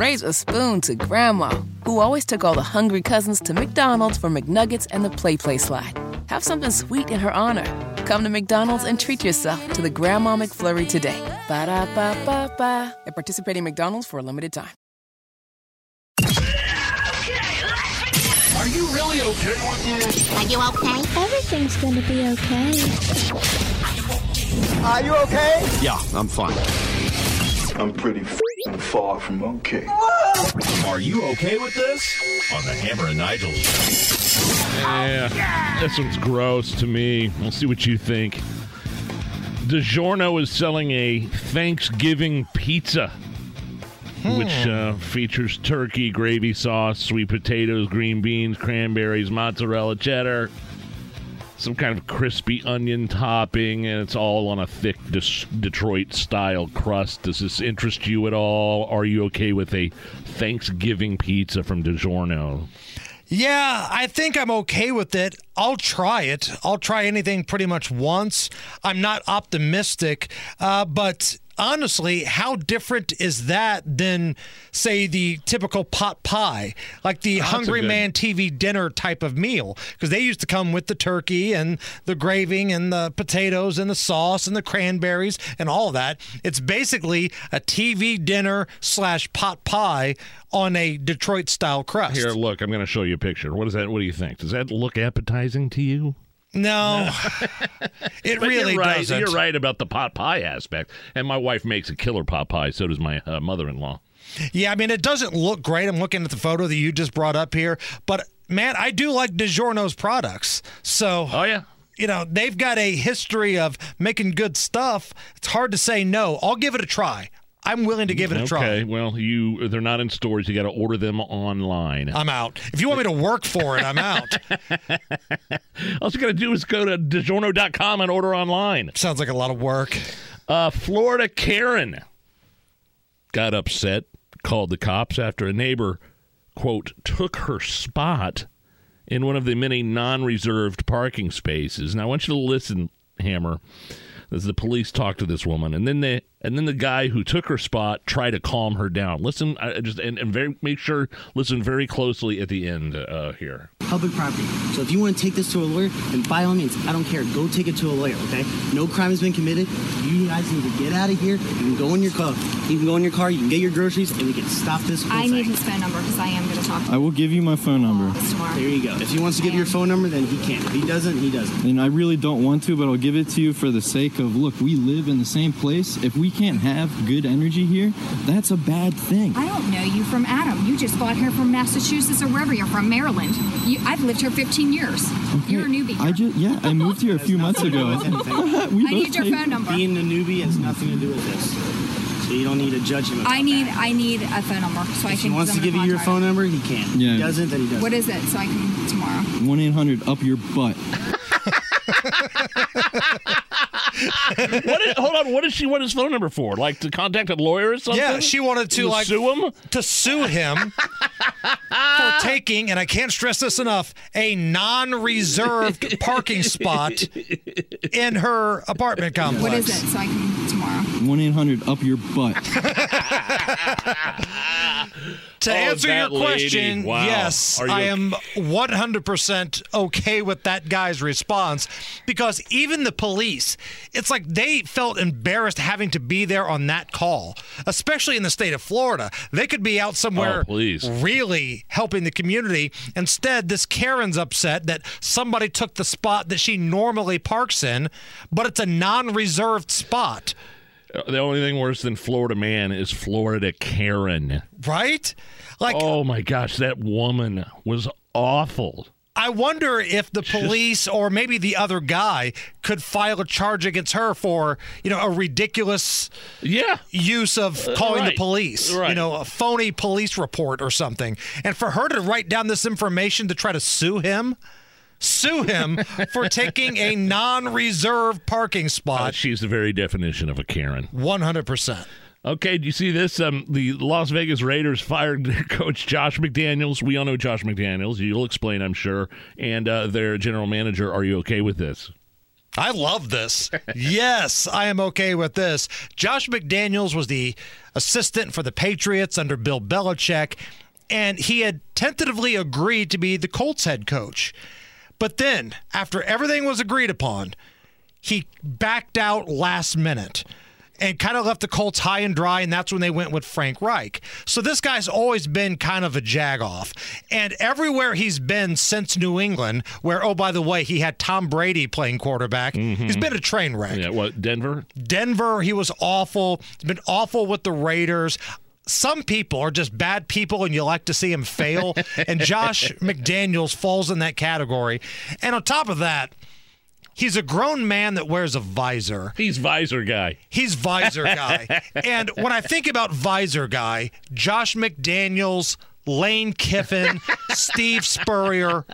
raise a spoon to Grandma, who always took all the hungry cousins to McDonald's for McNuggets and the PlayPlace slide. Have something sweet in her honor. Come to McDonald's and treat yourself to the Grandma McFlurry today. Ba da ba ba ba. At participating McDonald's for a limited time. Are you really okay with this? Are you okay? Everything's gonna be okay. Are you okay? Yeah, I'm fine. I'm pretty f***ing far from okay. Are you okay with this? On the Hammer and Nigel show. Yeah, this one's gross to me. We'll see what you think. DiGiorno is selling a Thanksgiving pizza, which uh, features turkey, gravy sauce, sweet potatoes, green beans, cranberries, mozzarella cheddar, some kind of crispy onion topping, and it's all on a thick Des- Detroit style crust. Does this interest you at all? Are you okay with a Thanksgiving pizza from DiGiorno? Yeah, I think I'm okay with it. I'll try it. I'll try anything pretty much once. I'm not optimistic, uh, but honestly, how different is that than, say, the typical pot pie, like the That's Hungry Man TV dinner type of meal? Because they used to come with the turkey and the gravy and the potatoes and the sauce and the cranberries and all that. It's basically a TV dinner slash pot pie on a Detroit style crust. Here, look, I'm going to show you a picture. What is that? What do you think? Does that look appetizing to you? No, it really you're right. doesn't. You're right about the pot pie aspect. And my wife makes a killer pot pie. So does my uh, mother-in-law. Yeah, I mean, it doesn't look great. I'm looking at the photo that you just brought up here, but man, I do like DiGiorno's products. So, Oh yeah. you know, they've got a history of making good stuff. It's hard to say no. I'll give it a try. I'm willing to give it a Okay. try. Okay, well, you they're not in stores. You got to order them online. I'm out. If you want me to work for it, I'm out. All you got to do is go to DiGiorno.com and order online. Sounds like a lot of work. Uh, Florida Karen got upset, called the cops after a neighbor, quote, took her spot in one of the many non reserved parking spaces. Now, I want you to listen, Hammer, as the police talk to this woman. And then they. And then the guy who took her spot tried to calm her down. Listen, I just and, and very make sure listen very closely at the end uh, here. Public property. So if you want to take this to a lawyer, then by all means, I don't care. Go take it to a lawyer, okay? No crime has been committed. You guys need to get out of here. You can go in your car. You can go in your car. You can get your groceries, and we can stop this. Whole I need his phone number because I am going to talk I will give you my phone number. Oh, him tomorrow. There you go. If he wants to give you your phone number, then he can. If he doesn't, he doesn't. And I really don't want to, but I'll give it to you for the sake of look, we live in the same place. If we can't have good energy here, that's a bad thing. I don't know you from Adam. You just got here from Massachusetts or wherever you're from, Maryland. You, I've lived here 15 years. You're a newbie. I just yeah, I moved here a few months ago. we I need your phone number. Being a newbie has nothing to do with this. So you don't need to judge him. I need that. I need a phone number so I If can. he wants to give you your phone number, he can. If Yeah. he doesn't, then he doesn't. What is it so I can tomorrow? One eight hundred up your butt. What is, hold on, what did she want his phone number for? Like to contact a lawyer or something? Yeah, she wanted to like sue him. to sue him for taking, and I can't stress this enough, a non-reserved parking spot in her apartment complex. What is it so I can tomorrow? One eight hundred up your butt. To Oh, answer your question, Wow. yes, I am 100% okay with that guy's response because even the police, it's like they felt embarrassed having to be there on that call, especially in the state of Florida. They could be out somewhere Oh, really helping the community. Instead, this Karen's upset that somebody took the spot that she normally parks in, but it's a non reserved spot, The only thing worse than Florida man is Florida Karen. right? Like, Oh my gosh, that woman was awful. I wonder if the police or maybe the other guy could file a charge against her for, you know, a ridiculous Yeah. use of uh, calling right. the police, you know, a phony police report or something. And for her to write down this information to try to sue him, sue him for taking a non-reserved parking Uh, spot, she's the very definition of a Karen. 100%. Okay, do you see this? Um, the Las Vegas Raiders fired their coach Josh McDaniels. We all know Josh McDaniels. You'll explain, I'm sure. And uh, their general manager. Are you okay with this? I love this. yes, I am okay with this. Josh McDaniels was the assistant for the Patriots under Bill Belichick, and he had tentatively agreed to be the Colts head coach. But then, after everything was agreed upon, he backed out last minute and kind of left the Colts high and dry, and that's when they went with Frank Reich. So this guy's always been kind of a jagoff. And everywhere he's been since New England, where, oh, by the way, he had Tom Brady playing quarterback, mm-hmm. he's been a train wreck. Yeah, what, Denver? Denver, he was awful. He's been awful with the Raiders. Some people are just bad people and you like to see them fail. and Josh McDaniels falls in that category. And on top of that, he's a grown man that wears a visor. He's visor guy. He's visor guy. and when I think about visor guy, Josh McDaniels, Lane Kiffin, Steve Spurrier,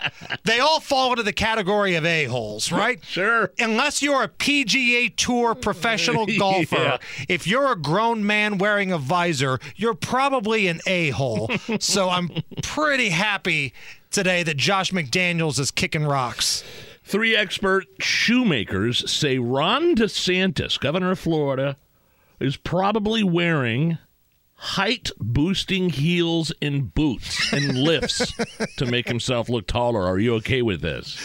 they all fall into the category of a-holes, right? Sure. Unless you're a PGA Tour professional golfer, Yeah. if you're a grown man wearing a visor, you're probably an a-hole. so I'm pretty happy today that Josh McDaniels is kicking rocks. Three expert shoemakers say Ron DeSantis, governor of Florida, is probably wearing height boosting heels and boots and lifts to make himself look taller. Are you okay with this?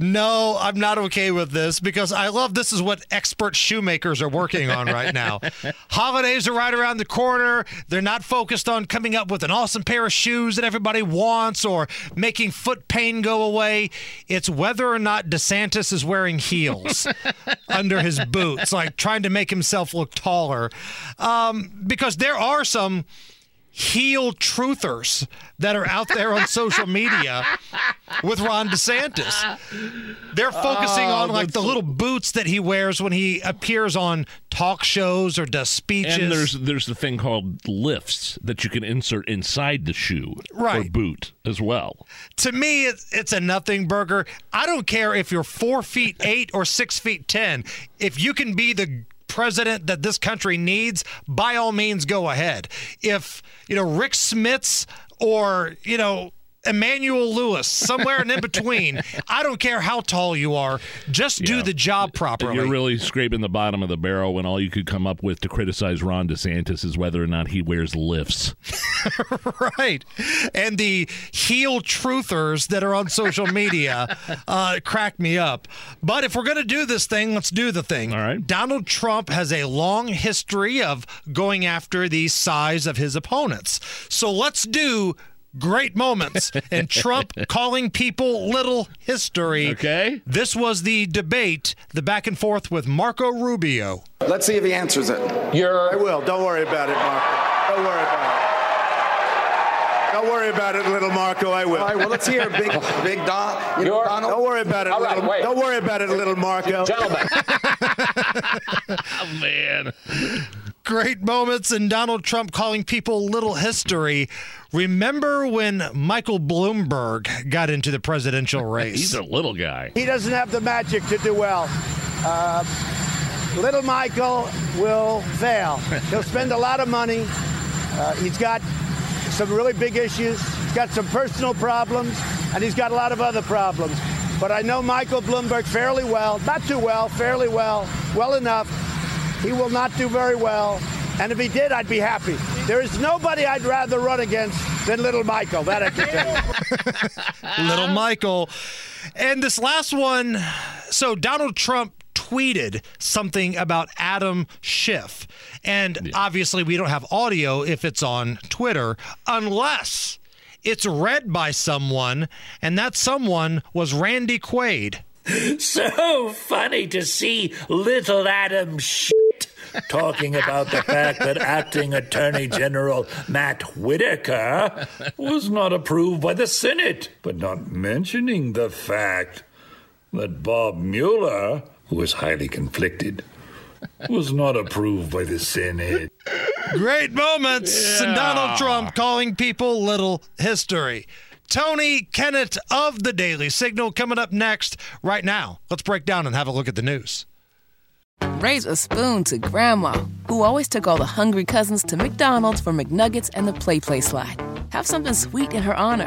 No, I'm not okay with this because I love this is what expert shoemakers are working on right now. Holidays are right around the corner. They're not focused on coming up with an awesome pair of shoes that everybody wants or making foot pain go away. It's whether or not DeSantis is wearing heels under his boots, like trying to make himself look taller. Um, because there are some heel truthers that are out there on social media with Ron DeSantis. They're focusing Oh, on like the little boots that he wears when he appears on talk shows or does speeches. And there's there's the thing called lifts that you can insert inside the shoe or Right. boot as well. to me, it, it's a nothing burger. I don't care if you're four feet eight or six feet ten. If you can be the president that this country needs, by all means, go ahead. If you know Rick Smits or you know. Emmanuel Lewis, somewhere in between. I don't care how tall you are. Just do Yeah. the job properly. You're really scraping the bottom of the barrel when all you could come up with to criticize Ron DeSantis is whether or not he wears lifts. right. And the heel truthers that are on social media uh, crack me up. But if we're going to do this thing, let's do the thing. All right. Donald Trump has a long history of going after the size of his opponents. So let's do great moments and Trump calling people little history. Okay. This was the debate, the back and forth with Marco Rubio. Let's see if he answers it. You're I will. Don't worry about it, Marco. Don't worry about it. Don't worry about it, little Marco. I will. All right, well, let's hear Big Big Don. You know, Donald. Don't worry about it, All right, little. wait. Don't worry about it, little Marco. Gentlemen, Oh, man. great moments in Donald Trump calling people little history. Remember when Michael Bloomberg got into the presidential race? He's a little guy. He doesn't have the magic to do well. Uh, little Michael will fail. He'll spend a lot of money. Uh, he's got some really big issues. He's got some personal problems, and he's got a lot of other problems. But I know Michael Bloomberg fairly well, not too well, fairly well, well enough. He will not do very well. And if he did, I'd be happy. There is nobody I'd rather run against than little Michael. That I can tell you. little Michael. And this last one, so Donald Trump tweeted something about Adam Schiff. And obviously, we don't have audio if it's on Twitter, unless it's read by someone, and that someone was Randy Quaid. So funny to see little Adam shit talking about the fact that acting Attorney General Matt Whitaker was not approved by the Senate, but not mentioning the fact that Bob Mueller, who is highly conflicted, was not approved by the Senate. Great moments. And Donald Trump calling people little history. Tony Kinnett of the Daily Signal coming up next. Right now, let's break down and have a look at the news. Raise a spoon to Grandma, who always took all the hungry cousins to McDonald's for McNuggets and the PlayPlace Slide. Have something sweet in her honor.